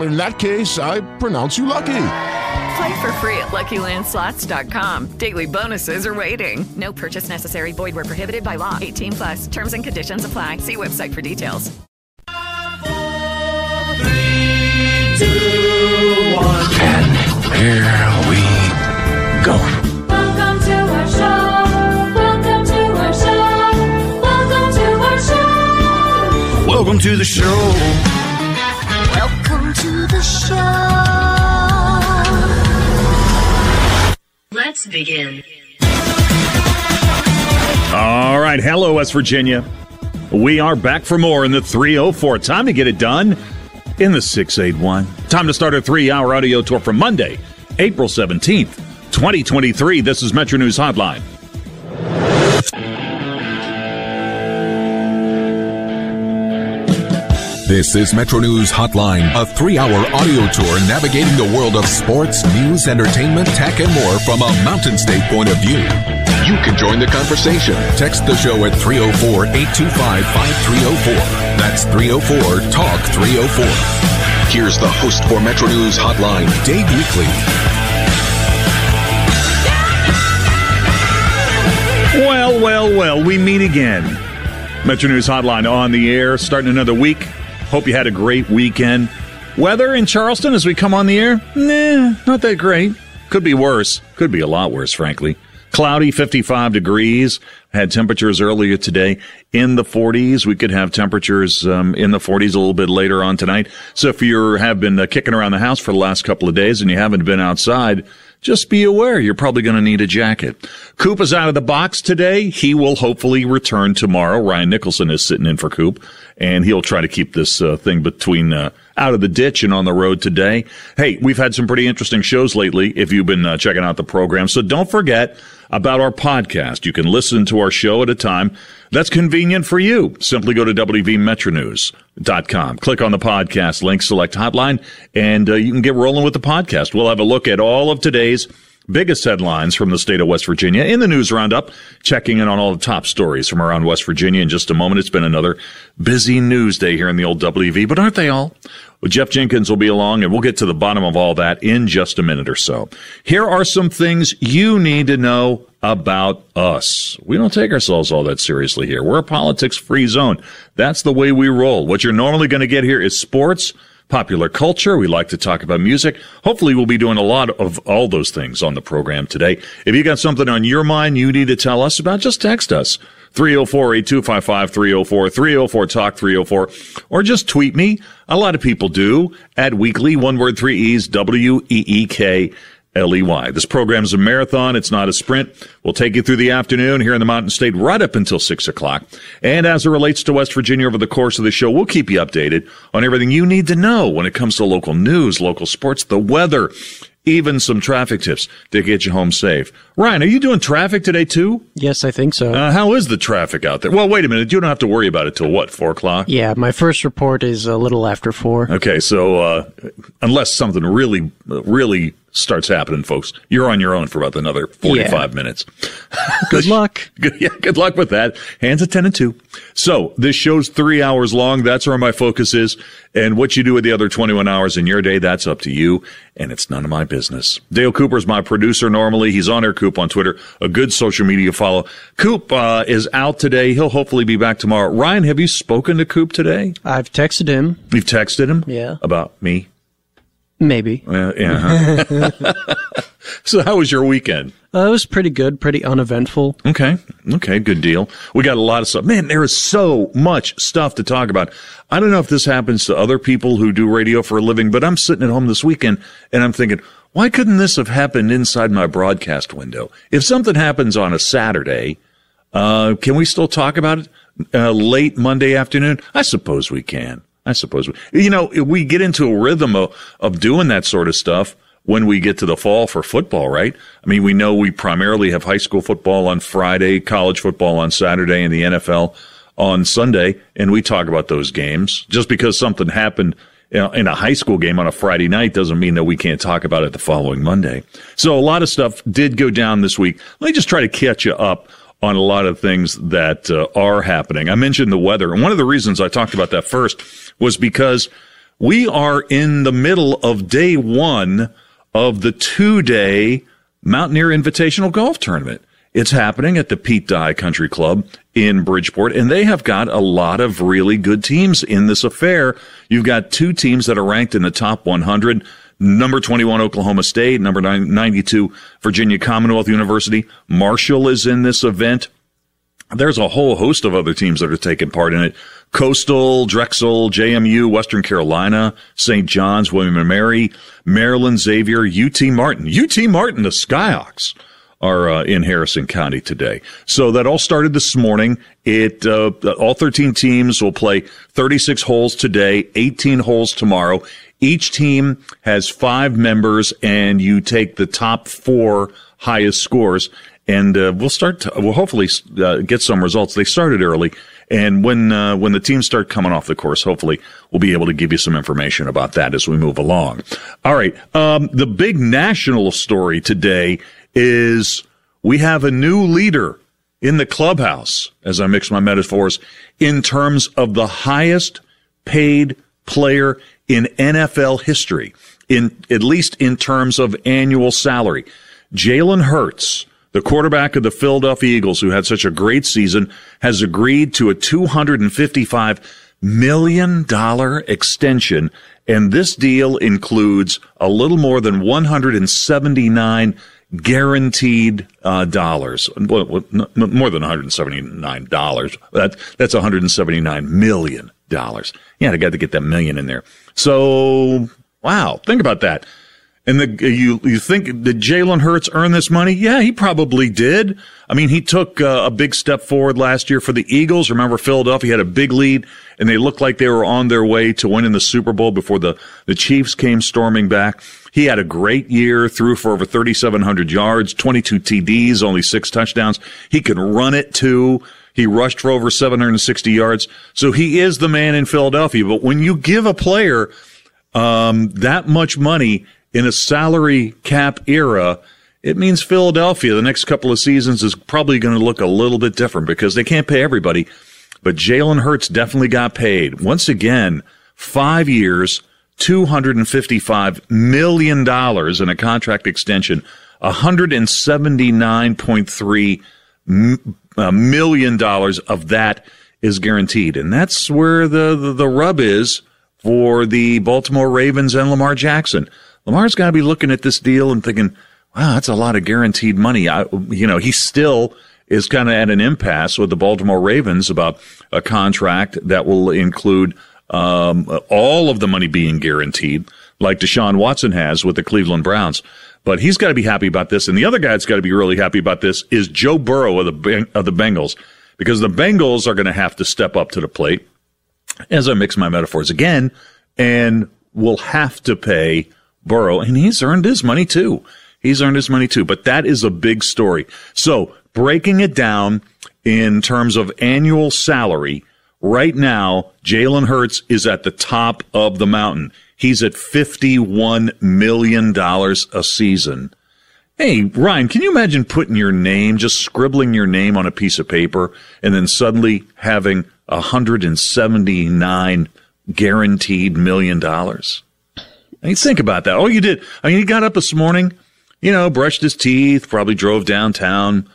in that case, I pronounce you lucky. Play for free at LuckyLandSlots.com. Daily bonuses are waiting. No purchase necessary. Void were prohibited by law. 18 plus. Terms and conditions apply. See website for details. Three, two, one. And here we go. Welcome to our show. Welcome to our show. Welcome to our show. Welcome to the show to the show. Let's begin. All right. Hello, West Virginia. We are back for more in the 304. Time to get it done in the 681. Time to start our three hour audio tour for Monday, April 17th, 2023. This is Metro News Hotline. This is Metro News Hotline, a three hour audio tour navigating the world of sports, news, entertainment, tech, and more from a Mountain State point of view. You can join the conversation. Text the show at 304 825 5304. That's 304 Talk 304. Here's the host for Metro News Hotline, Dave Weekley. Well, well, well, we meet again. Metro News Hotline on the air, starting another week. Hope you had a great weekend. Weather in Charleston as we come on the air? Nah, not that great. Could be worse. Could be a lot worse, frankly. Cloudy, 55 degrees. Had temperatures earlier today in the 40s. We could have temperatures um, in the 40s a little bit later on tonight. So if you have been uh, kicking around the house for the last couple of days and you haven't been outside, just be aware you're probably going to need a jacket. Coop is out of the box today. He will hopefully return tomorrow. Ryan Nicholson is sitting in for Coop and he'll try to keep this uh, thing between uh, out of the ditch and on the road today. Hey, we've had some pretty interesting shows lately. If you've been uh, checking out the program, so don't forget about our podcast. You can listen to our show at a time. That's convenient for you. Simply go to wvmetronews.com. Click on the podcast link, select hotline, and uh, you can get rolling with the podcast. We'll have a look at all of today's biggest headlines from the state of West Virginia in the news roundup, checking in on all the top stories from around West Virginia in just a moment. It's been another busy news day here in the old WV, but aren't they all? Well, Jeff Jenkins will be along and we'll get to the bottom of all that in just a minute or so. Here are some things you need to know about us. We don't take ourselves all that seriously here. We're a politics free zone. That's the way we roll. What you're normally going to get here is sports popular culture. We like to talk about music. Hopefully, we'll be doing a lot of all those things on the program today. If you got something on your mind you need to tell us about, just text us. 304-8255, 304, 304 talk 304, or just tweet me. A lot of people do at Weekley, one word, three E's, W-E-E-K L-E-Y. This program is a marathon. It's not a sprint. We'll take you through the afternoon here in the Mountain State right up until six o'clock. And as it relates to West Virginia over the course of the show, we'll keep you updated on everything you need to know when it comes to local news, local sports, the weather, even some traffic tips to get you home safe. Ryan, are you doing traffic today too? Yes, I think so. Uh, how is the traffic out there? Well, wait a minute. You don't have to worry about it till what, four o'clock? Yeah, my first report is a little after four. Okay, so uh, unless something really, really starts happening, folks. You're on your own for about another 45 yeah. minutes. good luck. Good, yeah, good luck with that. Hands at 10 and 2. So this show's three hours long. That's where my focus is. And what you do with the other 21 hours in your day, that's up to you. And it's none of my business. Dale Cooper's my producer normally. He's on Air Coop on Twitter. A good social media follow. Coop uh, is out today. He'll hopefully be back tomorrow. Ryan, have you spoken to Coop today? I've texted him. You've texted him? Yeah. About me? Maybe. Uh, yeah. so, how was your weekend? Uh, it was pretty good, pretty uneventful. Okay. Okay. Good deal. We got a lot of stuff. Man, there is so much stuff to talk about. I don't know if this happens to other people who do radio for a living, but I'm sitting at home this weekend and I'm thinking, why couldn't this have happened inside my broadcast window? If something happens on a Saturday, uh, can we still talk about it uh, late Monday afternoon? I suppose we can. I suppose we, you know, we get into a rhythm of, of doing that sort of stuff when we get to the fall for football, right? I mean, we know we primarily have high school football on Friday, college football on Saturday, and the NFL on Sunday, and we talk about those games. Just because something happened you know, in a high school game on a Friday night doesn't mean that we can't talk about it the following Monday. So a lot of stuff did go down this week. Let me just try to catch you up on a lot of things that uh, are happening. I mentioned the weather, and one of the reasons I talked about that first was because we are in the middle of day one of the two day Mountaineer Invitational Golf Tournament. It's happening at the Pete Dye Country Club in Bridgeport, and they have got a lot of really good teams in this affair. You've got two teams that are ranked in the top 100. Number 21, Oklahoma State. Number 92, Virginia Commonwealth University. Marshall is in this event. There's a whole host of other teams that are taking part in it. Coastal, Drexel, JMU, Western Carolina, St. John's, William and Mary, Maryland, Xavier, UT Martin. UT Martin, the Skyhawks are uh, in Harrison County today. So that all started this morning. It uh, all 13 teams will play 36 holes today, 18 holes tomorrow. Each team has five members, and you take the top four highest scores. And uh, we'll start. To, we'll hopefully uh, get some results. They started early, and when uh, when the teams start coming off the course, hopefully we'll be able to give you some information about that as we move along. All right. Um, the big national story today is we have a new leader in the clubhouse, as I mix my metaphors, in terms of the highest paid player in NFL history, in at least in terms of annual salary. Jalen Hurts, the quarterback of the Philadelphia Eagles, who had such a great season, has agreed to a $255 million extension. And this deal includes a little more than 179 guaranteed uh, dollars. Well, more than 179 dollars. That that's 179 million dollars. Yeah, I got to get that million in there. So, wow, think about that. And the, you you think did Jalen Hurts earn this money? Yeah, he probably did. I mean, he took uh, a big step forward last year for the Eagles. Remember, Philadelphia had a big lead, and they looked like they were on their way to winning the Super Bowl before the the Chiefs came storming back. He had a great year, threw for over 3,700 yards, 22 TDs, only six touchdowns. He can run it too. He rushed for over 760 yards. So he is the man in Philadelphia. But when you give a player um, that much money in a salary cap era, it means Philadelphia the next couple of seasons is probably going to look a little bit different because they can't pay everybody. But Jalen Hurts definitely got paid. Once again, five years, $255 million in a contract extension, $179.3 uh, million dollars of that is guaranteed. And that's where the, the, the rub is for the Baltimore Ravens and Lamar Jackson. Lamar's got to be looking at this deal and thinking, wow, that's a lot of guaranteed money. I, you know, he still is kind of at an impasse with the Baltimore Ravens about a contract that will include um, all of the money being guaranteed, like Deshaun Watson has with the Cleveland Browns. But he's got to be happy about this, and the other guy that's got to be really happy about this is Joe Burrow of the of the Bengals, because the Bengals are going to have to step up to the plate, as I mix my metaphors again, and will have to pay Burrow, and he's earned his money too. He's earned his money too, but that is a big story. So breaking it down in terms of annual salary, right now, Jalen Hurts is at the top of the mountain. He's at $51 million a season. Hey, Ryan, can you imagine putting your name, just scribbling your name on a piece of paper and then suddenly having 179 guaranteed million dollars? I mean, think about that. Oh, you did, I mean, he got up this morning, you know, brushed his teeth, probably drove downtown,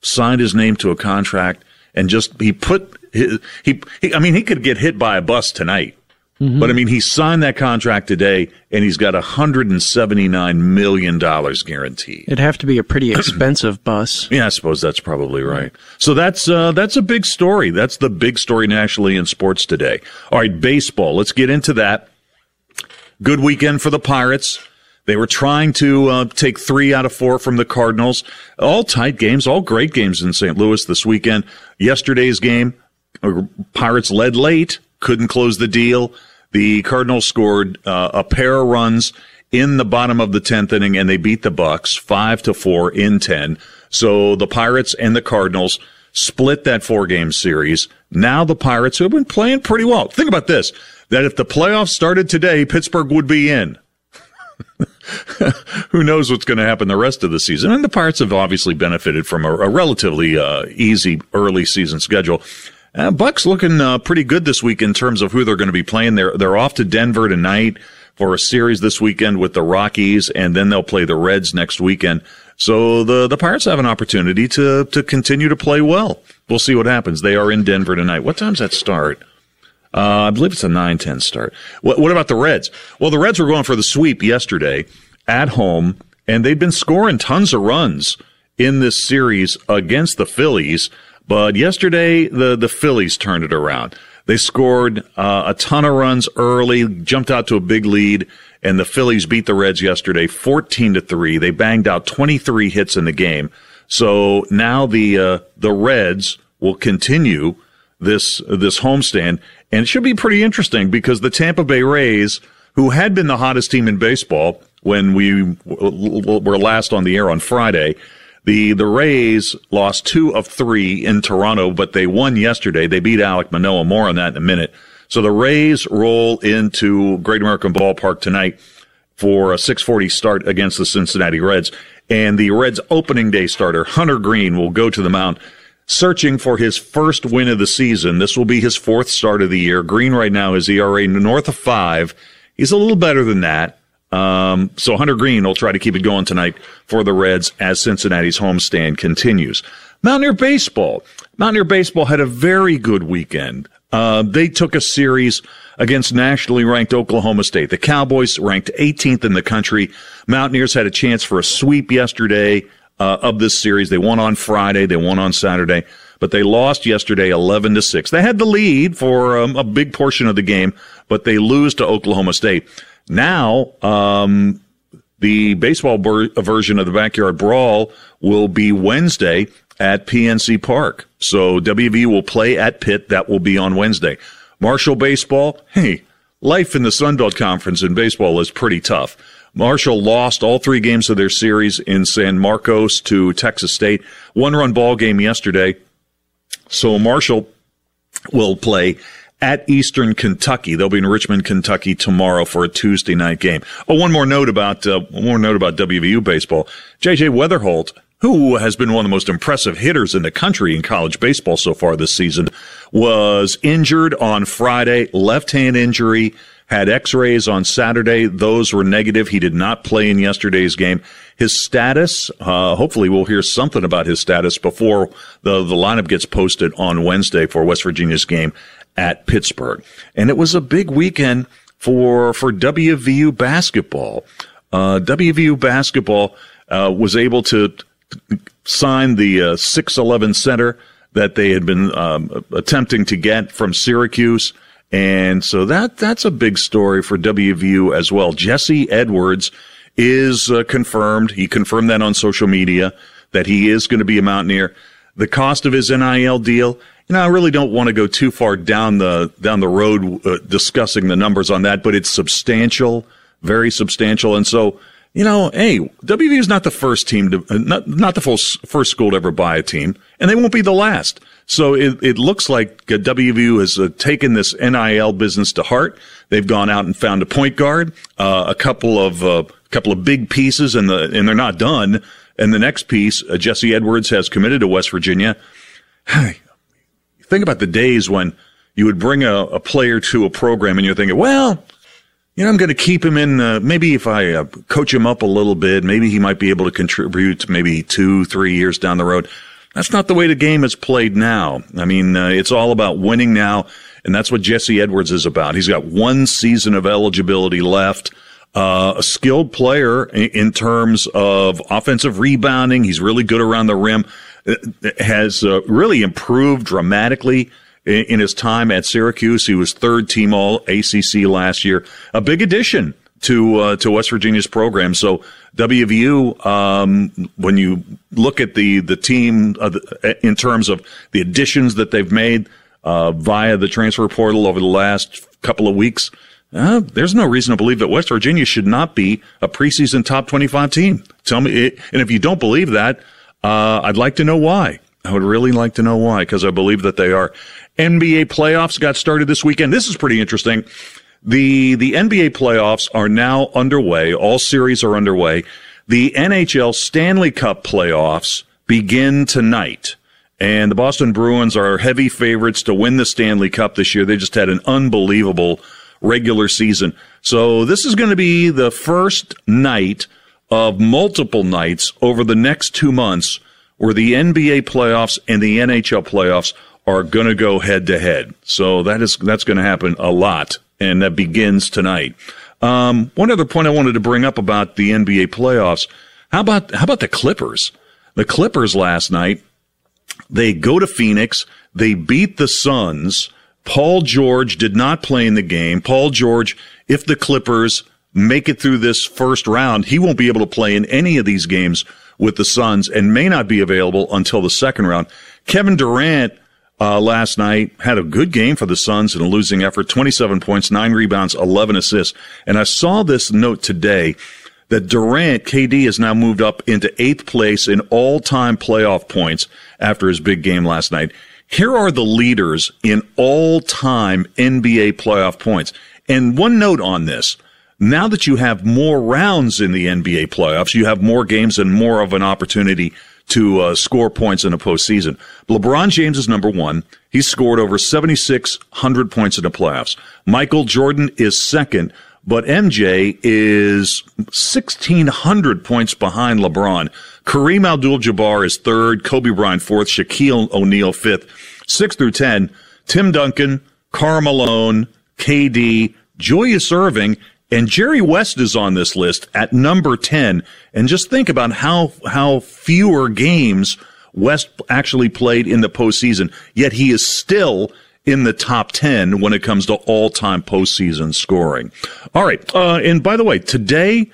signed his name to a contract, and just, he put his, he, he I mean, he could get hit by a bus tonight But I mean, he signed that contract today, and he's got 179 million dollars guaranteed. It'd have to be a pretty expensive bus. Yeah, I suppose that's probably right. So that's uh, that's a big story. That's the big story nationally in sports today. All right, baseball. Let's get into that. Good weekend for the Pirates. They were trying to uh, take three out of four from the Cardinals. All tight games, all great games in St. Louis this weekend. Yesterday's game, uh, Pirates led late, couldn't close the deal. The Cardinals scored uh, a pair of runs in the bottom of the tenth inning, and they beat the Bucks five to four in ten. So the Pirates and the Cardinals split that four game series. Now the Pirates, who have been playing pretty well. Think about this: that if the playoffs started today, Pittsburgh would be in. Who knows what's going to happen the rest of the season? And the Pirates have obviously benefited from a, a relatively uh, easy early season schedule. Uh, Bucks looking uh, pretty good this week in terms of who they're going to be playing. They're they're off to Denver tonight for a series this weekend with the Rockies, and then they'll play the Reds next weekend. So the the Pirates have an opportunity to to continue to play well. We'll see what happens. They are in Denver tonight. What time's that start? Uh, I believe it's a 9-10 start. What, what about the Reds? Well, the Reds were going for the sweep yesterday at home, and they've been scoring tons of runs in this series against the Phillies. But yesterday, the, the Phillies turned it around. They scored uh, a ton of runs early, jumped out to a big lead, and the Phillies beat the Reds yesterday 14 to 3. They banged out 23 hits in the game. So now the uh, the Reds will continue this this homestand, and it should be pretty interesting because the Tampa Bay Rays, who had been the hottest team in baseball when we were last on the air on Friday, the the Rays lost two of three in Toronto, but they won yesterday. They beat Alek Manoah. More on that in a minute. So the Rays roll into Great American Ballpark tonight for a 6:40 start against the Cincinnati Reds, and the Reds' opening day starter Hunter Greene will go to the mound searching for his first win of the season. This will be his fourth start of the year. Greene right now is ERA north of five. He's a little better than that. Um, so Hunter Greene will try to keep it going tonight for the Reds as Cincinnati's homestand continues. Mountaineer baseball. Mountaineer baseball had a very good weekend. Uh, they took a series against nationally ranked Oklahoma State. The Cowboys ranked 18th in the country. Mountaineers had a chance for a sweep yesterday uh, of this series. They won on Friday. They won on Saturday, but they lost yesterday 11 to 6. They had the lead for um, a big portion of the game, but they lose to Oklahoma State. Now, um, the baseball ber- version of the backyard brawl will be Wednesday at PNC Park. So WV will play at Pitt. That will be on Wednesday. Marshall baseball. Hey, life in the Sun Belt Conference in baseball is pretty tough. Marshall lost all three games of their series in San Marcos to Texas State. One run ball game yesterday. So Marshall will play at Eastern Kentucky. They'll be in Richmond, Kentucky tomorrow for a Tuesday night game. Oh, one more note about uh, one more note about WVU baseball. JJ Wetherholt, who has been one of the most impressive hitters in the country in college baseball so far this season, was injured on Friday, left hand injury. Had X-rays on Saturday; those were negative. He did not play in yesterday's game. His status, uh, hopefully, we'll hear something about his status before the the lineup gets posted on Wednesday for West Virginia's game at Pittsburgh. And it was a big weekend for for WVU basketball. Uh, WVU basketball uh, was able to sign the uh, 6'11 center that they had been um, attempting to get from Syracuse. And so that that's a big story for WVU as well. Jesse Edwards is uh, confirmed. He confirmed that on social media that he is going to be a Mountaineer. The cost of his NIL deal, you know, I really don't want to go too far down the down the road uh, discussing the numbers on that, but it's substantial, very substantial. And so, you know, hey, WVU is not the first team to uh, not not the first first school to ever buy a team, and they won't be the last. So it, it looks like uh, WVU has uh, taken this NIL business to heart. They've gone out and found a point guard, uh, a couple of a couple of big pieces, and the and they're not done. And the next piece, uh, Jesse Edwards has committed to West Virginia. Think about the days when you would bring a, a player to a program and you're thinking, well, you know, I'm going to keep him in. Uh, maybe if I uh, coach him up a little bit, maybe he might be able to contribute maybe two, three years down the road. That's not the way the game is played now. I mean, uh, it's all about winning now. and that's what Jesse Edwards is about. He's got one season of eligibility left. Uh, a skilled player in, in terms of offensive rebounding. He's really good around the rim. Uh, Has uh, really improved dramatically in, in his time at Syracuse. He was third team All ACC last year. A big addition to uh, to West Virginia's program. So WVU, um, when you look at the the team uh, the, in terms of the additions that they've made uh, via the transfer portal over the last couple of weeks, uh, there's no reason to believe that West Virginia should not be a preseason top 25 team. Tell me, and if you don't believe that, uh, I'd like to know why. I would really like to know why, because I believe that they are. NBA playoffs got started this weekend. This is pretty interesting. The, the NBA playoffs are now underway. All series are underway. The NHL Stanley Cup playoffs begin tonight. And the Boston Bruins are heavy favorites to win the Stanley Cup this year. They just had an unbelievable regular season. So this is going to be the first night of multiple nights over the next two months where the NBA playoffs and the NHL playoffs are going to go head to head. So that is, that's going to happen a lot. And that begins tonight. Um, one other point I wanted to bring up about the NBA playoffs. How about, how about the Clippers? The Clippers last night, they go to Phoenix. They beat the Suns. Paul George did not play in the game. Paul George, if the Clippers make it through this first round, he won't be able to play in any of these games with the Suns and may not be available until the second round. Kevin Durant uh, last night had a good game for the Suns in a losing effort 27 points, nine rebounds, 11 assists. And I saw this note today that Durant, KD, has now moved up into eighth place in all time playoff points after his big game last night. Here are the leaders in all time NBA playoff points. And one note on this. Now that you have more rounds in the NBA playoffs, you have more games and more of an opportunity to uh, score points in a postseason. LeBron James is number one. He's scored over 7,600 points in the playoffs. Michael Jordan is second, but MJ is 1,600 points behind LeBron. Kareem Abdul-Jabbar is third, Kobe Bryant fourth, Shaquille O'Neal fifth, six through 10, Tim Duncan, Karl Malone, KD, Julius Erving, and Jerry West is on this list at number 10. And just think about how, how fewer games West actually played in the postseason, yet he is still in the top 10 when it comes to all time postseason scoring. All right. Uh, and by the way, today,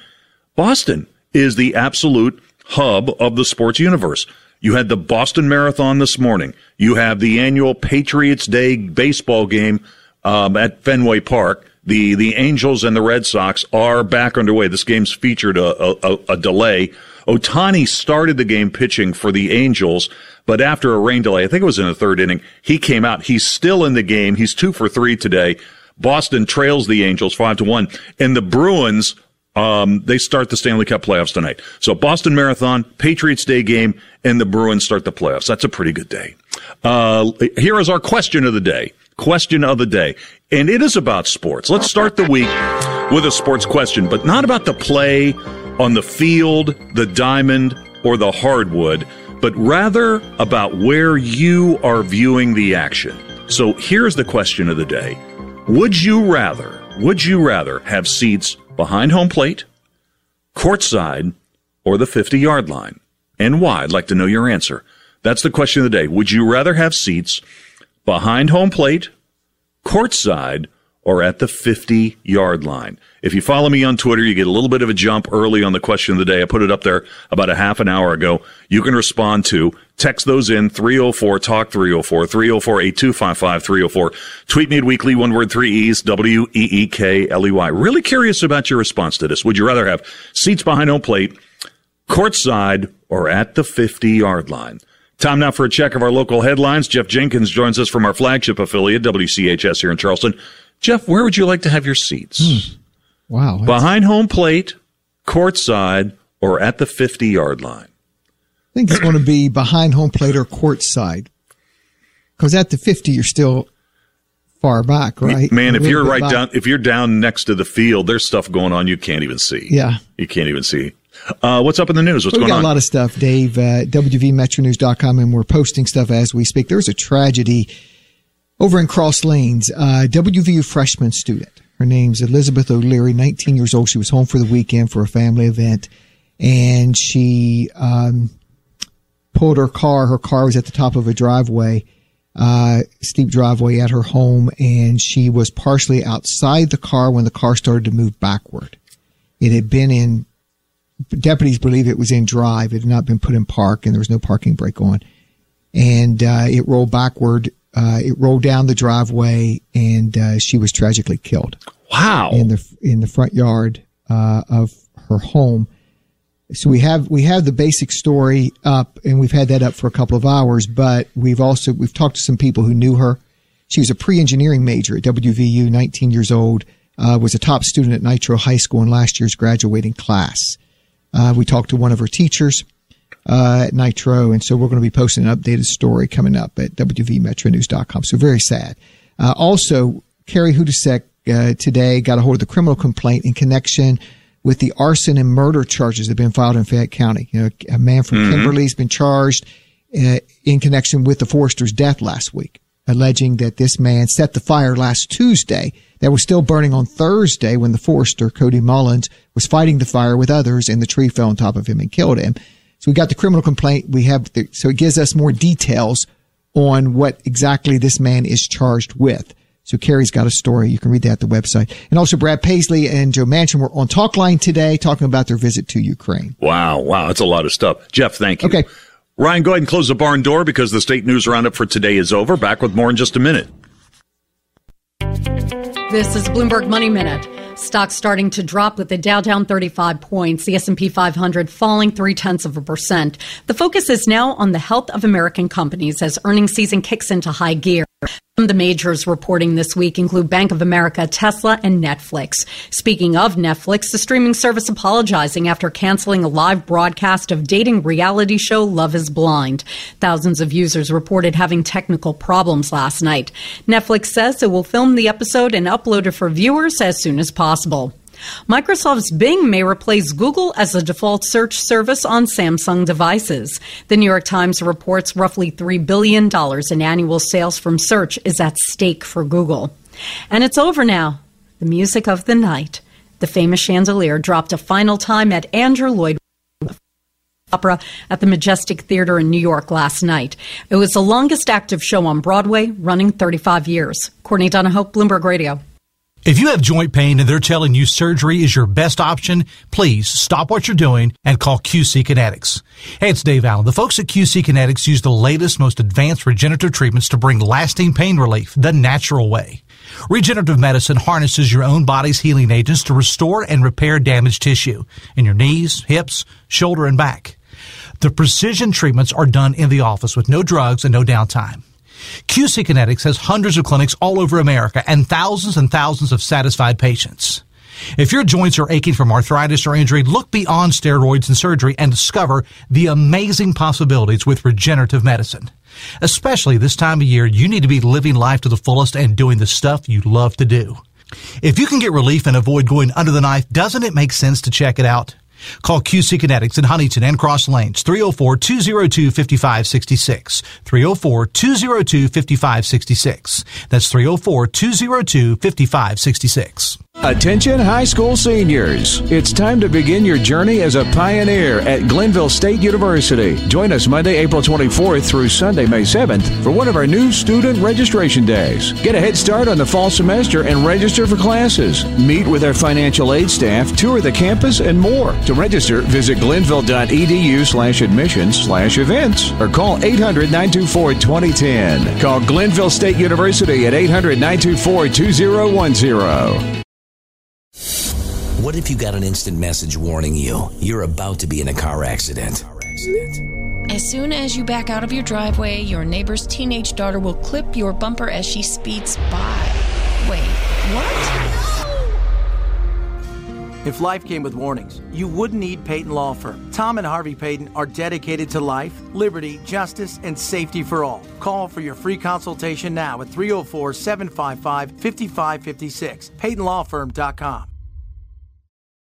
Boston is the absolute hub of the sports universe. You had the Boston Marathon this morning. You have the annual Patriots Day baseball game um, at Fenway Park. The the Angels and the Red Sox are back underway. This game's featured a, a, a delay. Ohtani started the game pitching for the Angels, but after a rain delay, I think it was in the third inning, he came out. He's still in the game. He's two for three today. Boston trails the Angels five to one, and the Bruins um, they start the Stanley Cup playoffs tonight. So Boston Marathon, Patriots Day game, and the Bruins start the playoffs. That's a pretty good day. Uh, here is our question of the day. Question of the day. And it is about sports. Let's start the week with a sports question, but not about the play on the field, the diamond, or the hardwood, but rather about where you are viewing the action. So here's the question of the day. Would you rather, would you rather have seats behind home plate, courtside, or the 50 yard line? And why? I'd like to know your answer. That's the question of the day. Would you rather have seats behind home plate, courtside, or at the 50 yard line? If you follow me on Twitter, you get a little bit of a jump early on the question of the day. I put it up there about a half an hour ago. You can respond to, text those in 304 talk 304 304 8255 304. Tweet me at Weekley, one word, three E's, W E E K L E Y. Really curious about your response to this. Would you rather have seats behind home plate, courtside, or at the 50 yard line? Time now for a check of our local headlines. Jeff Jenkins joins us from our flagship affiliate, WCHS here in Charleston. Jeff, where would you like to have your seats? Hmm. Wow. that's- Behind home plate, courtside, or at the 50 yard line? I think it's going to be behind home plate or court side. Because at the 50, you're still far back, right? Man, if you're right back. down, if you're down next to the field, there's stuff going on you can't even see. Yeah. You can't even see. Uh, what's up in the news? What's we going got a lot of stuff, Dave, uh, WVMetronews.com, and we're posting stuff as we speak. There's a tragedy Over in Cross Lanes, uh, WVU freshman student. Her name's Elizabeth O'Leary, 19 years old. She was home for the weekend for a family event, and she um, pulled her car. Her car was at the top of a driveway, uh, steep driveway at her home, and she was partially outside the car when the car started to move backward. It had been in, deputies believe it was in drive. It had not been put in park, and there was no parking brake on. And uh, it rolled backward. Uh, it rolled down the driveway, and uh, she was tragically killed. Wow! In the in the front yard uh, of her home. So we have we have the basic story up, and we've had that up for a couple of hours. But we've also we've talked to some people who knew her. She was a pre-engineering major at WVU, 19 years old. Uh, was a top student at Nitro High School in last year's graduating class. Uh, we talked to one of her teachers uh, at Nitro, and so we're going to be posting an updated story coming up at WVMetroNews.com. So very sad. Uh, also, Carrie Hodousek uh, today got a hold of the criminal complaint in connection with the arson and murder charges that have been filed in Fayette County. You know, a man from Mhm. Kimberly has been charged uh, in connection with the Forrester's death last week, alleging that this man set the fire last Tuesday that was still burning on Thursday when the forester, Cody Mullins, was fighting the fire with others and the tree fell on top of him and killed him. So we got the criminal complaint. We have the, so it gives us more details on what exactly this man is charged with. So Carrie's got a story. You can read that at the website. And also Brad Paisley and Joe Manchin were on Talkline today talking about their visit to Ukraine. Wow, wow, that's a lot of stuff. Jeff, thank you. Okay. Ryan, go ahead and close the barn door because the state news roundup for today is over. Back with more in just a minute. This is Bloomberg Money Minute. Stocks starting to drop with the Dow down 35 points, the S&P 500 falling three tenths of a percent. The focus is now on the health of American companies as earnings season kicks into high gear. Some of the majors reporting this week include Bank of America, Tesla, and Netflix. Speaking of Netflix, the streaming service apologizing after canceling a live broadcast of dating reality show Love is Blind. Thousands of users reported having technical problems last night. Netflix says it will film the episode and upload it for viewers as soon as possible. Microsoft's Bing may replace Google as the default search service on Samsung devices. The New York Times reports roughly $3 billion in annual sales from search is at stake for Google. And it's over now. The music of the night. The famous chandelier dropped a final time at Andrew Lloyd Opera at the Majestic Theater in New York last night. It was the longest active show on Broadway, running 35 years. Courtney Donohoe, Bloomberg Radio. If you have joint pain and they're telling you surgery is your best option, please stop what you're doing and call QC Kinetics. Hey, it's Dave Allen. The folks at QC Kinetics use the latest, most advanced regenerative treatments to bring lasting pain relief the natural way. Regenerative medicine harnesses your own body's healing agents to restore and repair damaged tissue in your knees, hips, shoulder, and back. The precision treatments are done in the office with no drugs and no downtime. QC Kinetics has hundreds of clinics all over America and thousands and thousands of satisfied patients. If your joints are aching from arthritis or injury, look beyond steroids and surgery and discover the amazing possibilities with regenerative medicine. Especially this time of year, you need to be living life to the fullest and doing the stuff you love to do. If you can get relief and avoid going under the knife, doesn't it make sense to check it out? Call QC Kinetics in Huntington and Cross Lanes, 304-202-5566. 304-202-5566. That's 304-202-5566. Attention high school seniors. It's time to begin your journey as a pioneer at Glenville State University. Join us Monday, April 24th through Sunday, May 7th for one of our new student registration days. Get a head start on the fall semester and register for classes. Meet with our financial aid staff, tour the campus, and more. To register, visit glenville.edu slash admissions slash events or call 800-924-2010. Call Glenville State University at 800-924-2010. What if you got an instant message warning you you're about to be in a car accident? As soon as you back out of your driveway, your neighbor's teenage daughter will clip your bumper as she speeds by. Wait, what? If life came with warnings, you wouldn't need Peyton Law Firm. Tom and Harvey Peyton are dedicated to life, liberty, justice, and safety for all. Call for your free consultation now at 304 755 5556. PeytonLawFirm.com.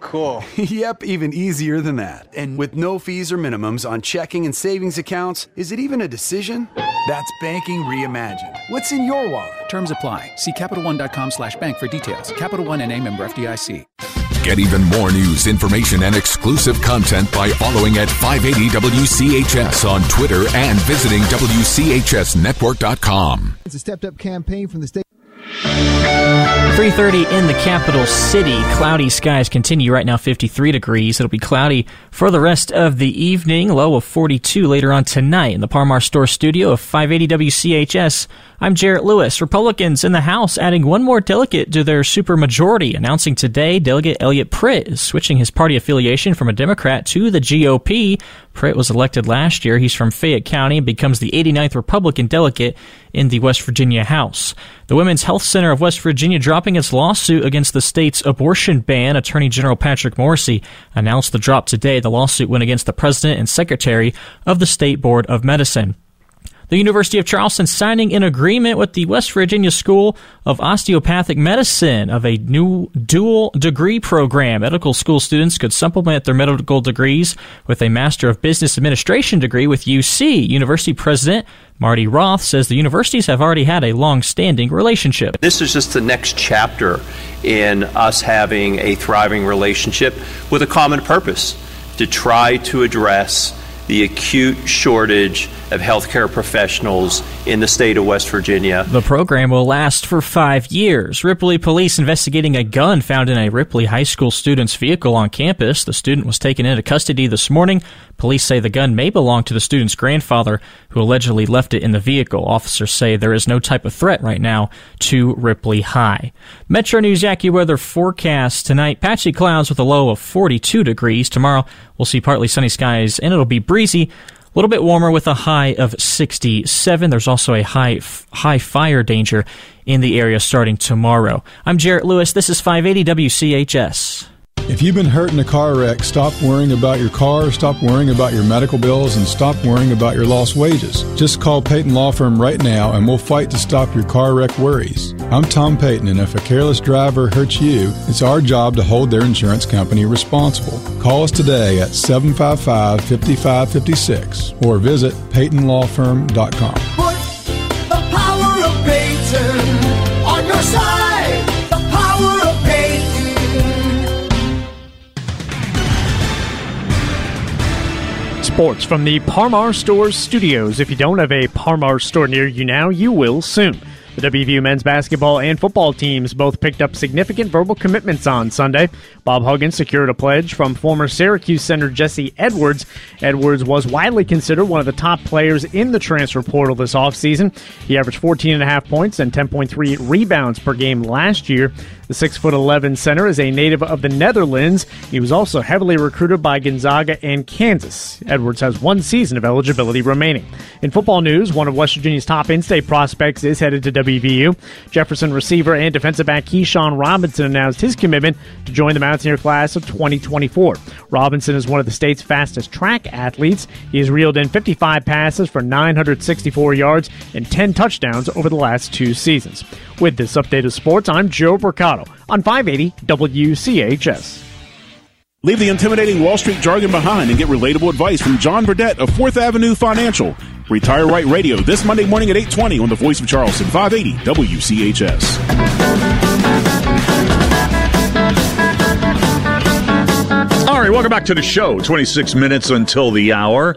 Cool. yep, even easier than that. And with no fees or minimums on checking and savings accounts, is it even a decision? That's banking reimagined. What's in your wallet? Terms apply. See CapitalOne.com slash bank for details. Capital One and a member FDIC. Get even more news, information, and exclusive content by following at 580 WCHS on Twitter and visiting WCHSNetwork.com. It's a stepped up campaign from the state. 3:30 in the capital city. Cloudy skies continue right now 53 degrees. It'll be cloudy for the rest of the evening, low of 42 later on tonight in the Parmar Store studio of 580 WCHS. I'm Jarrett Lewis. Republicans in the House adding one more delegate to their supermajority, announcing today Delegate Elliot Pritt is switching his party affiliation from a Democrat to the GOP. Pritt was elected last year. He's from Fayette County and becomes the 89th Republican delegate in the West Virginia House. The Women's Health Center of West Virginia dropping its lawsuit against the state's abortion ban. Attorney General Patrick Morrisey announced the drop today. The lawsuit went against the president and secretary of the State Board of Medicine. The University of Charleston signing an agreement with the West Virginia School of Osteopathic Medicine of a new dual degree program. Medical school students could supplement their medical degrees with a Master of Business Administration degree with UC. University President Marty Roth says the universities have already had a long standing relationship. This is just the next chapter in us having a thriving relationship with a common purpose to try to address the acute shortage of healthcare professionals in the state of West Virginia. The program will last for five years. Ripley police investigating a gun found in a Ripley high school student's vehicle on campus. The student was taken into custody this morning. Police say the gun may belong to the student's grandfather, who allegedly left it in the vehicle. Officers say there is no type of threat right now to Ripley High. Metro News AccuWeather forecast tonight patchy clouds with a low of 42 degrees. Tomorrow we'll see partly sunny skies and it'll be breezy. A little bit warmer with a high of 67. There's also a high high fire danger in the area starting tomorrow. I'm Jarrett Lewis. This is 580 WCHS. If you've been hurt in a car wreck, stop worrying about your car, stop worrying about your medical bills, and stop worrying about your lost wages. Just call Peyton Law Firm right now and we'll fight to stop your car wreck worries. I'm Tom Peyton, and if a careless driver hurts you, it's our job to hold their insurance company responsible. Call us today at 755 5556 or visit PeytonLawFirm.com. Sports from the Parmar Stores studios. If you don't have a Parmar store near you now, you will soon. The WVU men's basketball and football teams both picked up significant verbal commitments on Sunday. Bob Huggins secured a pledge from former Syracuse center Jesse Edwards. Edwards was widely considered one of the top players in the transfer portal this offseason. He averaged 14.5 points and 10.3 rebounds per game last year. The 6'11 center is a native of the Netherlands. He was also heavily recruited by Gonzaga and Kansas. Edwards has one season of eligibility remaining. In football news, one of West Virginia's top in state prospects is headed to WVU. Jefferson receiver and defensive back Keyshawn Robinson announced his commitment to join the Mountaineer class of 2024. Robinson is one of the state's fastest track athletes. He has reeled in 55 passes for 964 yards and 10 touchdowns over the last two seasons. With this update of sports, I'm Joe Mercado on 580 WCHS. Leave the intimidating Wall Street jargon behind and get relatable advice from John Burdett of Fourth Avenue Financial. Retire Right Radio this Monday morning at 820 on the Voice of Charleston, 580 WCHS. All right, welcome back to the show. 26 minutes until the hour.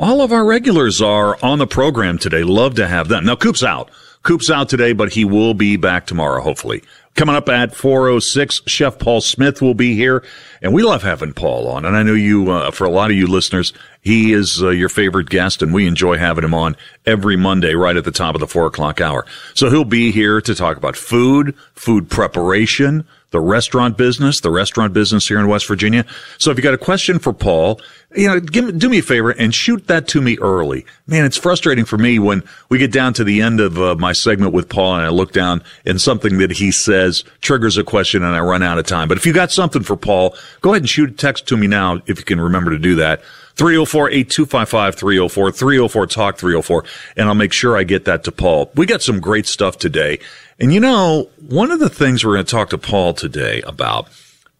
All of our regulars are on the program today. Love to have them. Now, Coop's out. Coop's out today, but he will be back tomorrow, hopefully. Coming up at 406, Chef Paul Smith will be here. And we love having Paul on. And I know you, uh, for a lot of you listeners, he is uh, your favorite guest and we enjoy having him on every Monday right at the top of the four o'clock hour. So he'll be here to talk about food, food preparation, the restaurant business, the restaurant business here in West Virginia. So if you got a question for Paul, you know, give, do me a favor and shoot that to me early. Man, it's frustrating for me when we get down to the end of uh, my segment with Paul and I look down and something that he says triggers a question and I run out of time. But if you got something for Paul, go ahead and shoot a text to me now if you can remember to do that. 304 8255 304 304 Talk 304. And I'll make sure I get that to Paul. We got some great stuff today. And you know, one of the things we're going to talk to Paul today about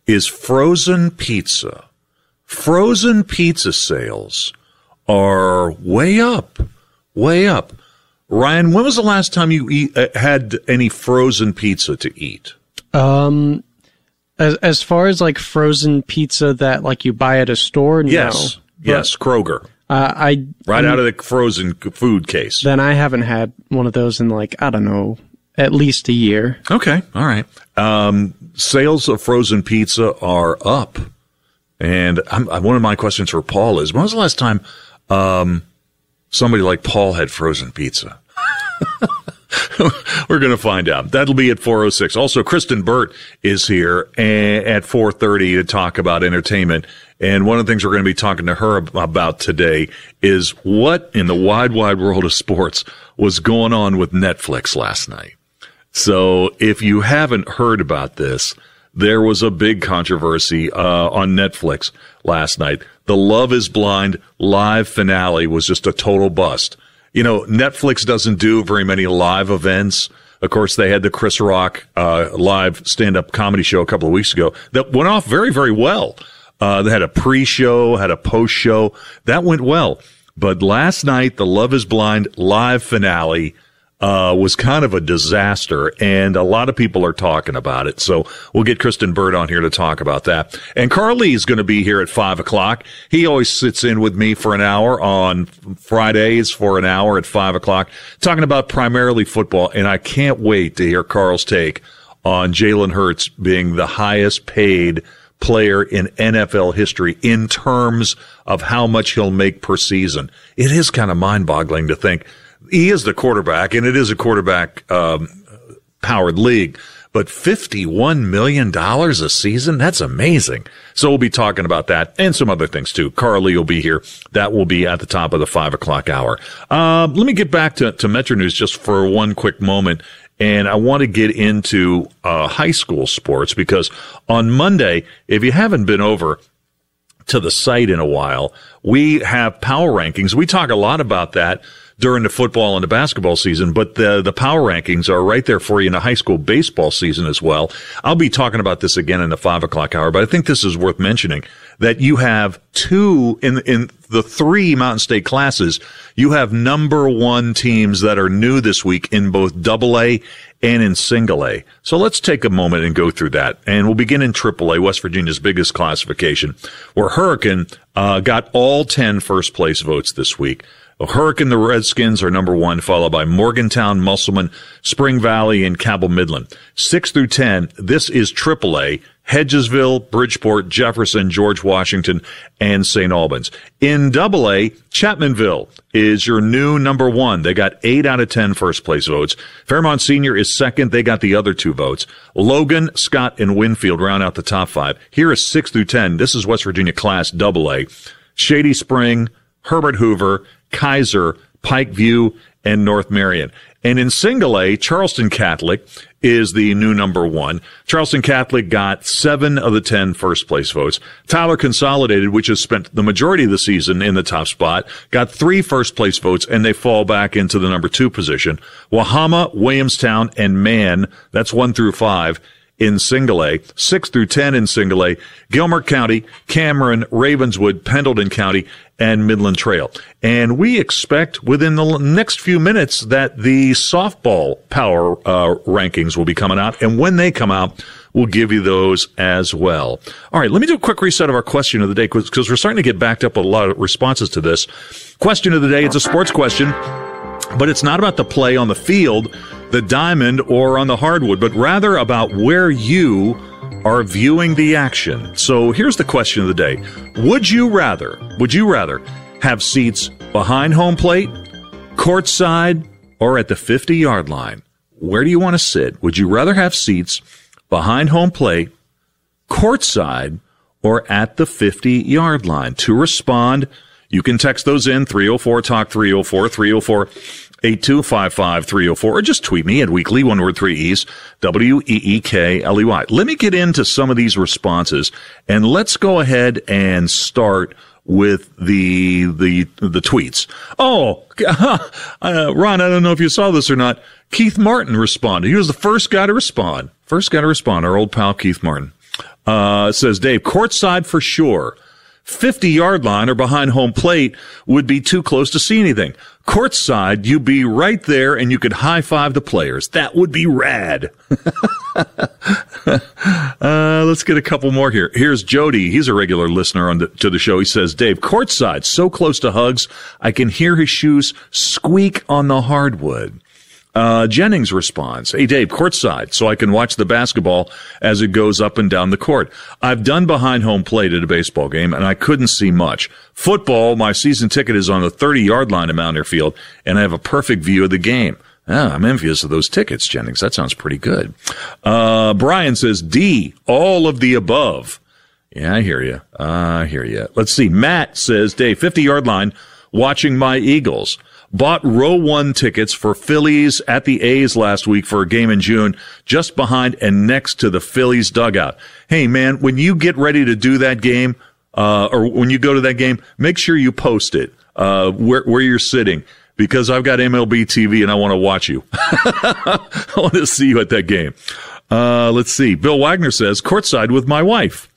is frozen pizza. Frozen pizza sales are way up, way up. Ryan, when was the last time you eat, uh, had any frozen pizza to eat? Um, as as far as like frozen pizza that like you buy at a store. Yes, But, yes, Kroger, Uh, I right I'm- out of the frozen food case. Then I haven't had one of those in like I don't know, at least a year. Okay, all right. Um, sales of frozen pizza are up, and I'm, I, one of my questions for Paul is: When was the last time um, somebody like Paul had frozen pizza? We're going to find out. That'll be at 406. Also, Kristen Burt is here at 430 to talk about entertainment. And one of the things we're going to be talking to her about today is what in the wide, wide world of sports was going on with Netflix last night. So if you haven't heard about this, there was a big controversy uh, on Netflix last night. The Love is Blind live finale was just a total bust. You know, Netflix doesn't do very many live events. Of course, they had the Chris Rock uh, live stand-up comedy show a couple of weeks ago that went off very, very well. Uh, they had a pre-show, had a post-show that went well. But last night, the Love is Blind live finale uh, was kind of a disaster, and a lot of people are talking about it. So we'll get Kristen Bird on here to talk about that. And Carl Lee is going to be here at five o'clock. He always sits in with me for an hour on Fridays for an hour at five o'clock, talking about primarily football. And I can't wait to hear Carl's take on Jalen Hurts being the highest paid player in NFL history in terms of how much he'll make per season. It is kind of mind boggling to think he is the quarterback and it is a quarterback, um, powered league, but $51 million a season? That's amazing. So we'll be talking about that and some other things too. Carl Lee will be here. That will be at the top of the five o'clock hour. Um, let me get back to, to Metro News just for one quick moment. And I want to get into uh, high school sports because on Monday, if you haven't been over to the site in a while, we have power rankings. We talk a lot about that during the football and the basketball season, but the, the power rankings are right there for you in the high school baseball season as well. I'll be talking about this again in the five o'clock hour, but I think this is worth mentioning that you have two in, in the three Mountain State classes. You have number one teams that are new this week in both double A and in single A. So let's take a moment and go through that. And we'll begin in triple A, West Virginia's biggest classification, where Hurricane uh, got all 10 first place votes this week. Hurricane, the Redskins are number one, followed by Morgantown, Musselman, Spring Valley, and Cabell Midland. Six through 10, this is triple A. Hedgesville, Bridgeport, Jefferson, George Washington, and St. Albans. In double A, Chapmanville is your new number one. They got eight out of ten first place votes. Fairmont Senior is second. They got the other two votes. Logan, Scott, and Winfield round out the top five. Here is six through ten. This is West Virginia Class double A. Shady Spring, Herbert Hoover, Keyser, Pike View, and North Marion. And in single A, Charleston Catholic is the new number one. Charleston Catholic got seven of the ten first place votes. Tyler Consolidated, which has spent the majority of the season in the top spot, got three first place votes and they fall back into the number two position. Wahama, Williamstown, and Man, that's one through five in single A, six through 10 in single A, Gilmer County, Cameron, Ravenswood, Pendleton County, and Midland Trail. And we expect within the next few minutes that the softball power uh, rankings will be coming out. And when they come out, we'll give you those as well. All right, let me do a quick reset of our question of the day because we're starting to get backed up with a lot of responses to this. Question of the day, it's a sports question, but it's not about the play on the field, the diamond, or on the hardwood, but rather about where you are viewing the action. So here's the question of the day. Would you rather, would you rather have seats behind home plate, courtside, or at the 50 yard line? Where do you want to sit? Would you rather have seats behind home plate, courtside, or at the 50 yard line? To respond, you can text those in 304 Talk 304 304 8255 304 or just tweet me at Weekley, one word, three E's, W E E K L E Y. Let me get into some of these responses and let's go ahead and start with the the the tweets. Oh, uh, Ron, I don't know if you saw this or not. Keith Martin responded. He was the first guy to respond. First guy to respond. Our old pal Keith Martin uh, says, Dave, courtside for sure. 50 yard line or behind home plate would be too close to see anything. Courtside, you'd be right there and you could high five the players. That would be rad. uh, let's get a couple more here. Here's Jody. He's a regular listener on the, to the show. He says, Dave, courtside, so close to Huggs, I can hear his shoes squeak on the hardwood. Uh, Jennings responds, Hey Dave, courtside, so I can watch the basketball as it goes up and down the court. I've done behind home plate at a baseball game and I couldn't see much. Football, my season ticket is on the 30 yard line at Mountaineer Field and I have a perfect view of the game. Ah, I'm envious of those tickets, Jennings. That sounds pretty good. Uh, Brian says D, all of the above. Yeah, I hear you. I hear you. Let's see. Matt says, Dave, 50 yard line, watching my Eagles. Bought row one tickets for Phillies at the A's last week for a game in June, just behind and next to the Phillies dugout. Hey man, when you get ready to do that game, uh, or when you go to that game, make sure you post it, uh, where, where you're sitting because I've got MLB TV and I want to watch you. I want to see you at that game. Uh, let's see. Bill Wagner says courtside with my wife.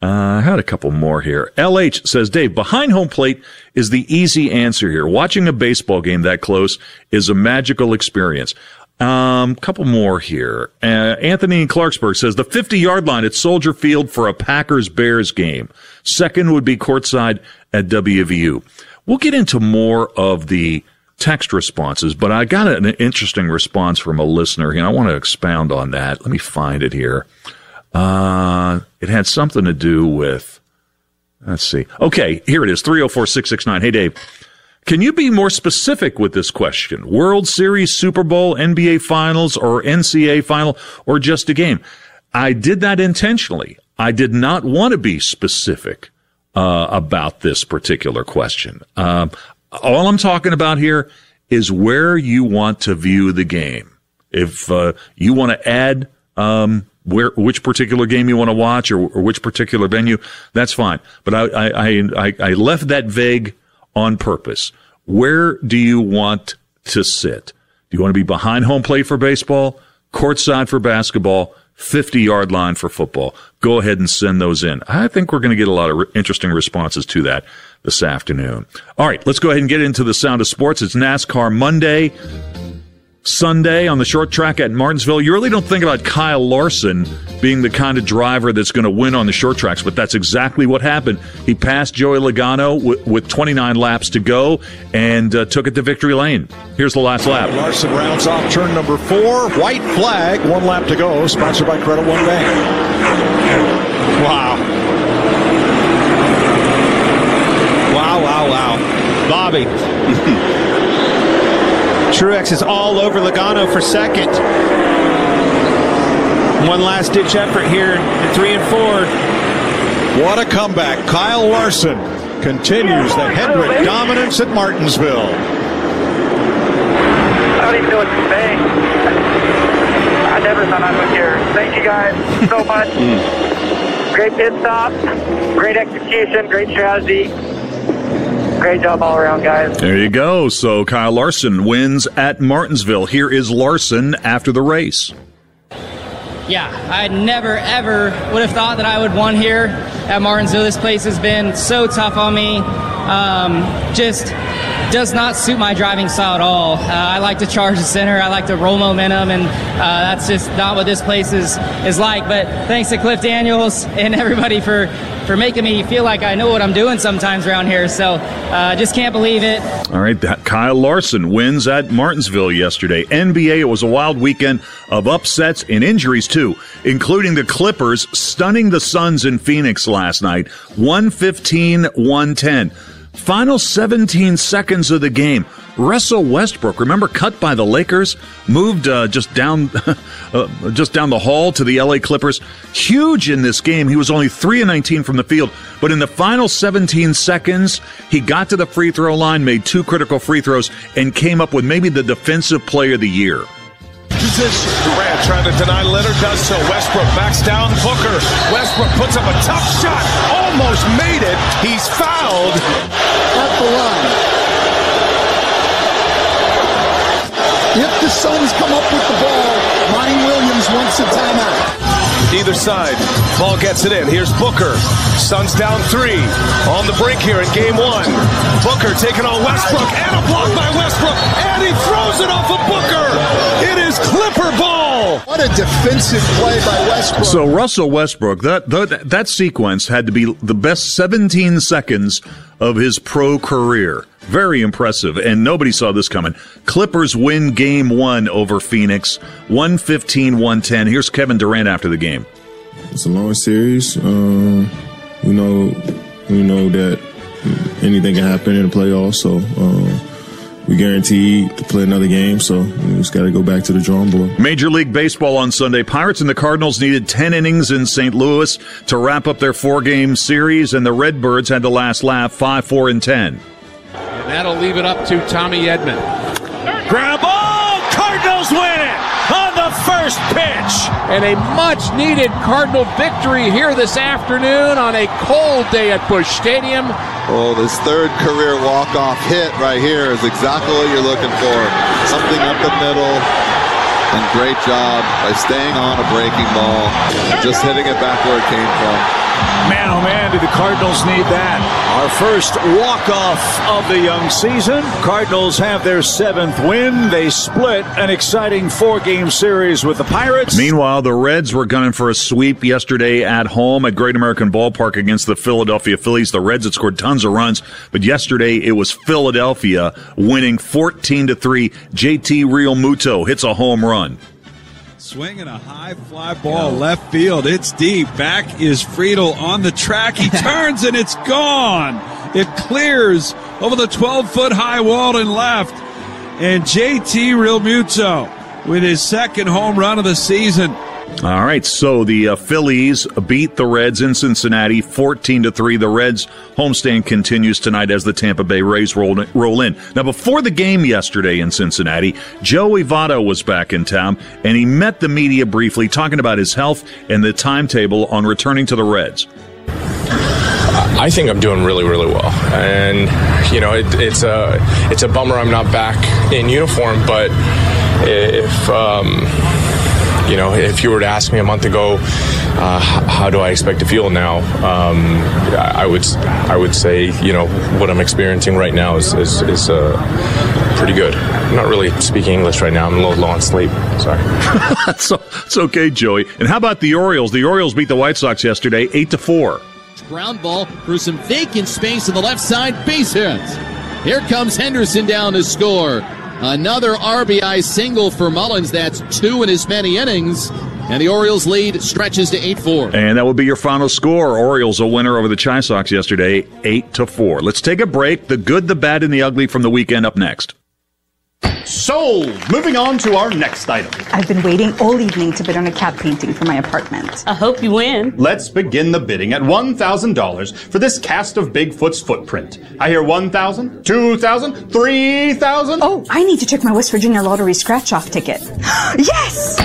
Uh, I had a couple more here. LH says, Dave, behind home plate is the easy answer here. Watching a baseball game that close is a magical experience. Um, couple more here. Uh, Anthony in Clarksburg says the 50 yard line at Soldier Field for a Packers Bears game. Second would be courtside at WVU. We'll get into more of the text responses, but I got an interesting response from a listener and I want to expound on that. Let me find it here. Uh, it had something to do with, let's see. Okay, here it is 304 669. Hey, Dave. Can you be more specific with this question? World Series, Super Bowl, NBA Finals, or NCAA Final, or just a game? I did that intentionally. I did not want to be specific uh, about this particular question. Um, all I'm talking about here is where you want to view the game. If uh, you want to add um, where which particular game you want to watch or, or which particular venue, that's fine. But I, I, I, I left that vague on purpose. Where do you want to sit? Do you want to be behind home plate for baseball, courtside for basketball, 50 yard line for football? Go ahead and send those in. I think we're going to get a lot of re- interesting responses to that this afternoon. All right, let's go ahead and get into the sound of sports. It's NASCAR Monday. Sunday on the short track at Martinsville, you really don't think about Kyle Larson being the kind of driver that's going to win on the short tracks, but that's exactly what happened. He passed Joey Logano with, with 29 laps to go and uh, took it to victory lane. Here's the last lap. Larson rounds off turn number four. White flag, one lap to go. Sponsored by Credit One Bank. Wow. Wow, wow, wow. Bobby. Truex is all over Logano for second. One last ditch effort here at three and four. What a comeback. Kyle Larson continues the Hendrick dominance at Martinsville. I don't even know what to say. I never thought I would here. Thank you guys so much. Hmm. Great pit stop, great execution, great strategy. Great job all around, guys. There you go. So Kyle Larson wins at Martinsville. Here is Larson after the race. Yeah, I never ever would have thought that I would won here at Martinsville. This place has been so tough on me. Um, just does not suit my driving style at all. Uh, I like to charge the center. I like to roll momentum, and uh, that's just not what this place is is like. But thanks to Cliff Daniels and everybody for for making me feel like I know what I'm doing sometimes around here. So uh, just can't believe it. All right, that Kyle Larson wins at Martinsville yesterday. NBA, it was a wild weekend of upsets and injuries too, including the Clippers stunning the Suns in Phoenix last night, 115-110. Final 17 seconds of the game. Russell Westbrook, remember, cut by the Lakers, moved uh, just down, uh, just down the hall to the LA Clippers. Huge in this game. He was only three and 19 from the field, but in the final 17 seconds, he got to the free throw line, made two critical free throws, and came up with maybe the defensive player of the year. Durant trying to deny Leonard, does so. Westbrook backs down Booker. Westbrook puts up a tough shot, almost made it. He's fouled at the line. If the Suns come up with the ball, Monty Williams wants a timeout. Either side. Ball gets it in. Here's Booker. Suns down three. On the break here in game one. Booker taking on Westbrook and a block by Westbrook. And he throws it off of Booker. It is Clipper ball. What a defensive play by Westbrook. So Russell Westbrook, that, that that sequence had to be the best 17 seconds of his pro career. Very impressive, and nobody saw this coming. Clippers win game one over Phoenix, 115 110. Here's Kevin Durant after the game. It's a long series. Um, we know we know that anything can happen in the playoffs, so um, we guaranteed to play another game, so we just got to go back to the drawing board. Major League Baseball on Sunday. Pirates and the Cardinals needed 10 innings in St. Louis to wrap up their four game series, and the Redbirds had the last laugh 5 4 and 10. And that'll leave it up to Tommy Edman. Grab ball! Cardinals win it on the first pitch. And a much needed Cardinal victory here this afternoon on a cold day at Busch Stadium. Oh, this third career walk-off hit right here is exactly what you're looking for. Something up the middle. And great job by staying on a breaking ball, just hitting it back where it came from. Man, oh man, do the Cardinals need that. Our first walk-off of the young season. Cardinals have their seventh win. They split an exciting four-game series with the Pirates. Meanwhile, the Reds were gunning for a sweep yesterday at home at Great American Ballpark against the Philadelphia Phillies. The Reds had scored tons of runs, but yesterday it was Philadelphia winning 14 to 3. JT Realmuto hits a home run. Swinging a high fly ball left field. It's deep. Back is Friedl on the track. He turns and it's gone. It clears over the 12 foot high wall and left. And JT Realmuto with his second home run of the season. All right, so the uh, Phillies beat the Reds in Cincinnati 14 to 3. The Reds homestand continues tonight as the Tampa Bay Rays roll, roll in. Now, before the game yesterday in Cincinnati, Joey Votto was back in town and he met the media briefly talking about his health and the timetable on returning to the Reds. I think I'm doing really, really well, and you know, it, it's a it's a bummer I'm not back in uniform. But if um, you know, if you were to ask me a month ago, uh, how do I expect to feel now? Um, I would I would say you know what I'm experiencing right now is is, is uh, pretty good. I'm not really speaking English right now. I'm a little low on sleep. Sorry. so it's okay, Joey. And how about the Orioles? The Orioles beat the White Sox yesterday, eight to four. Ground ball for some vacant space on the left side, base hit. Here comes Henderson down to score. Another RBI single for Mullins. That's two in as many innings. And the Orioles lead stretches to 8 4. And that will be your final score. Orioles a winner over the Chi Sox yesterday, 8 to 4. Let's take a break. The good, the bad, and the ugly from the weekend up next. Sold! Moving on to our next item. I've been waiting all evening to bid on a cat painting for my apartment. I hope you win. Let's begin the bidding at $1,000 for this cast of Bigfoot's footprint. I hear 1,000, 2,000, 3,000. Oh, I need to check my West Virginia lottery scratch off ticket. yes!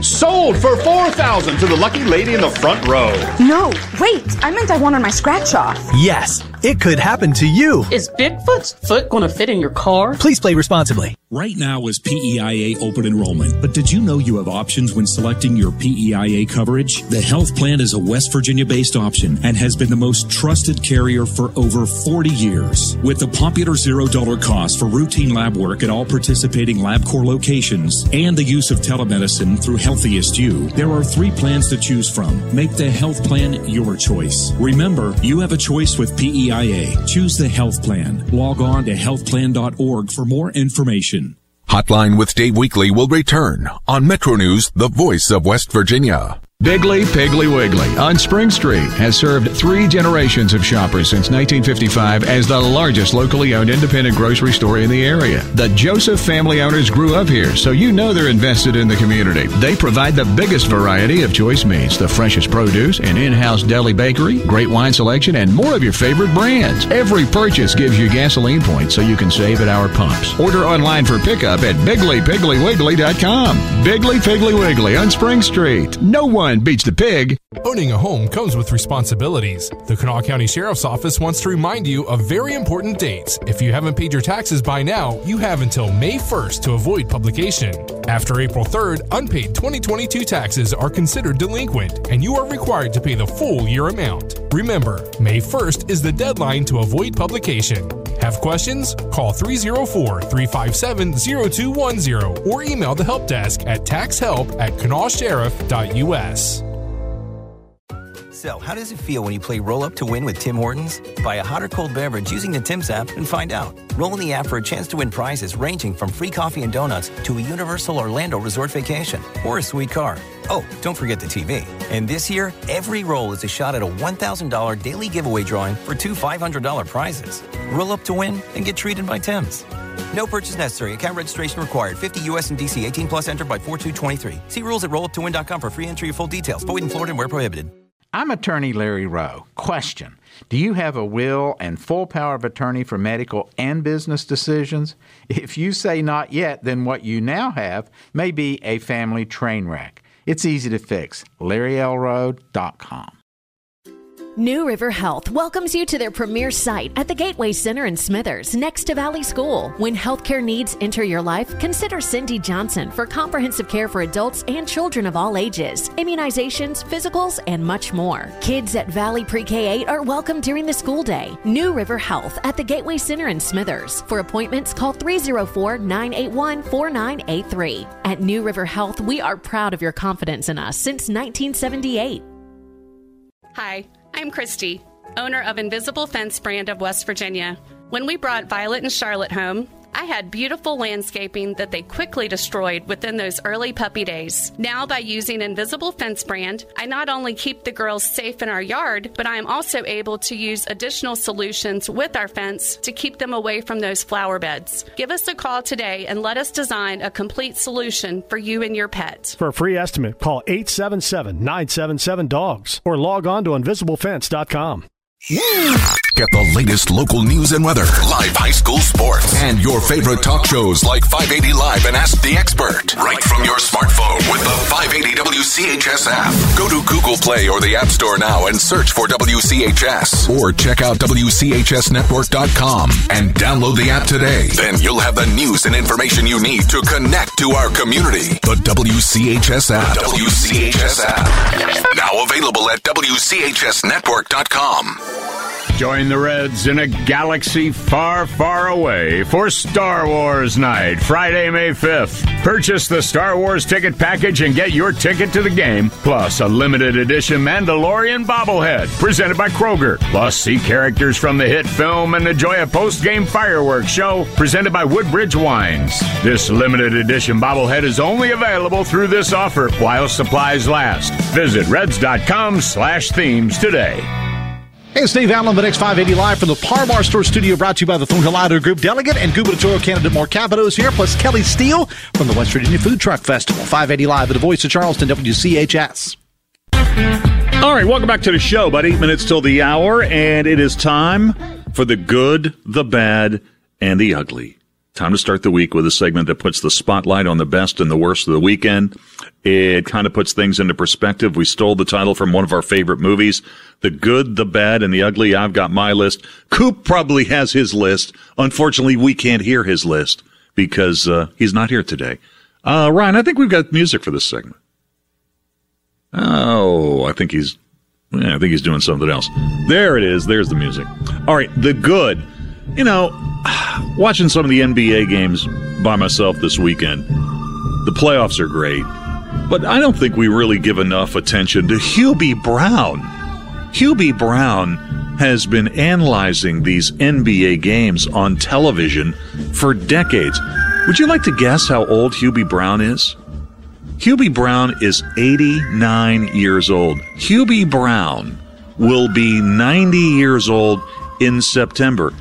Sold for 4,000 to the lucky lady in the front row. No, wait, I meant I won on my scratch off. Yes, it could happen to you. Is Bigfoot's foot going to fit in your car? Please play responsibly. Right now is PEIA open enrollment, but did you know you have options when selecting your PEIA coverage? The health plan is a West Virginia based option and has been the most trusted carrier for over 40 years. With the popular $0 cost for routine lab work at all participating LabCorp locations and the use of telemedicine through Healthiest You, there are three plans to choose from. Make the health plan your choice. Remember, you have a choice with PEIA. Choose the health plan. Log on to healthplan.org for more information. Hotline with Dave Weekley will return on Metro News, the voice of West Virginia. Bigley Piggly Wiggly on Spring Street has served three generations of shoppers since 1955 as the largest locally owned independent grocery store in the area. The Joseph family owners grew up here, so you know they're invested in the community. They provide the biggest variety of choice meats, the freshest produce, an in-house deli bakery, great wine selection, and more of your favorite brands. Every purchase gives you gasoline points so you can save at our pumps. Order online for pickup at BigleyPigglyWiggly.com. Bigley Piggly Wiggly on Spring Street. No one beats the pig. Owning a home comes with responsibilities. The Kanawha County Sheriff's Office wants to remind you of very important dates. If you haven't paid your taxes by now, you have until May 1st to avoid publication. After April 3rd, unpaid 2022 taxes are considered delinquent, and you are required to pay the full year amount. Remember, May 1st is the deadline to avoid publication. Have questions? Call 304 357 0210 or email the help desk at taxhelp at kanawhasheriff.us. So, how does it feel when you play Roll Up to Win with Tim Hortons? Buy a hot or cold beverage using the Tim's app and find out. Roll in the app for a chance to win prizes ranging from free coffee and donuts to a Universal Orlando resort vacation or a sweet car. Oh, don't forget the TV. And this year, every roll is a shot at a $1,000 daily giveaway drawing for two $500 prizes. Roll up to win and get treated by Tim's. No purchase necessary. Account registration required. 50 US and DC 18 plus entered by 4223. See rules at rolluptowin.com for free entry and full details. Void in Florida and where prohibited. I'm attorney Larry Rowe. Question Do you have a will and full power of attorney for medical and business decisions? If you say not yet, then what you now have may be a family train wreck. It's easy to fix. LarryLRowe.com. New River Health welcomes you to their premier site at the Gateway Center in Smithers, next to Valley School. When healthcare needs enter your life, consider Cindy Johnson for comprehensive care for adults and children of all ages, immunizations, physicals, and much more. Kids at Valley Pre K 8 are welcome during the school day. New River Health at the Gateway Center in Smithers. For appointments, call 304 981 4983. At New River Health, we are proud of your confidence in us since 1978. Hi, I'm Christy, owner of Invisible Fence brand of West Virginia. When we brought Violet and Charlotte home, I had beautiful landscaping that they quickly destroyed within those early puppy days. Now, by using Invisible Fence brand, I not only keep the girls safe in our yard, but I am also able to use additional solutions with our fence to keep them away from those flower beds. Give us a call today and let us design a complete solution for you and your pet. For a free estimate, call 877 977 DOGS or log on to invisiblefence.com. Get the latest local news and weather, live high school sports, and your favorite talk shows like 580 Live and Ask the Expert right from your smartphone with the 580 WCHS app. Go to Google Play or the App Store now and search for WCHS or check out WCHSnetwork.com and download the app today. Then you'll have the news and information you need to connect to our community. The WCHS app. WCHS app. Now available at WCHSnetwork.com. Join the Reds in a galaxy far, far away for Star Wars Night, Friday, May 5th. Purchase the Star Wars ticket package and get your ticket to the game, plus a limited edition Mandalorian bobblehead presented by Kroger. Plus, see characters from the hit film and enjoy a post game fireworks show presented by Woodbridge Wines. This limited edition bobblehead is only available through this offer while supplies last. Visit reds.com slash themes today. Hey, it's Dave Allen, the next 580 Live from the Parmar Store Studio, brought to you by the Thornhill Group Delegate and gubernatorial candidate Moore Capito is here, plus Kelly Steele from the West Virginia Food Truck Festival. 580 Live at the Voice of Charleston, WCHS. All right, welcome back to the show. About eight minutes till the hour, and it is time for the good, the bad, and the ugly. Time to start the week with a segment that puts the spotlight on the best and the worst of the weekend. It kind of puts things into perspective. We stole the title from one of our favorite movies, The Good, the Bad, and the Ugly. I've got my list. Coop probably has his list. Unfortunately, we can't hear his list because uh, he's not here today. Uh, Ryan, I think we've got music for this segment. Oh, I think he's, yeah, I think he's doing something else. There it is. There's the music. All right, The Good. You know, watching some of the NBA games by myself this weekend, the playoffs are great, but I don't think we really give enough attention to Hubie Brown. Hubie Brown has been analyzing these NBA games on television for decades. Would you like to guess how old Hubie Brown is? Hubie Brown is 89 years old. Hubie Brown will be 90 years old in September.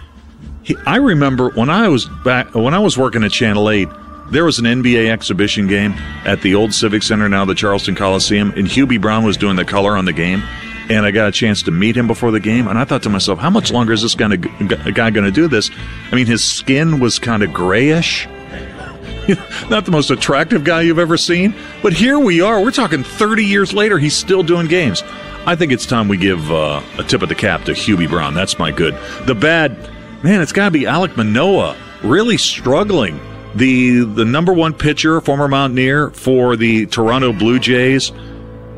He, I remember when I was back when I was working at Channel 8, there was an NBA exhibition game at the old Civic Center, now the Charleston Coliseum, and Hubie Brown was doing the color on the game. And I got a chance to meet him before the game, and I thought to myself, how much longer is this guy, guy going to do this? I mean, his skin was kind of grayish. Not the most attractive guy you've ever seen, but here we are. We're talking 30 years later, he's still doing games. I think it's time we give uh, a tip of the cap to Hubie Brown. That's my good. The bad, man, it's got to be Alek Manoah. Really struggling. The the number one pitcher, former Mountaineer for the Toronto Blue Jays,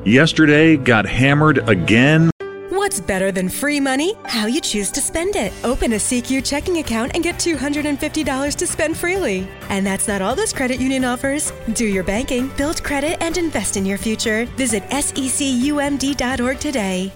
yesterday got hammered again. What's better than free money? How you choose to spend it. Open a SECU checking account and get $250 to spend freely. And that's not all this credit union offers. Do your banking, build credit, and invest in your future. Visit secumd.org today.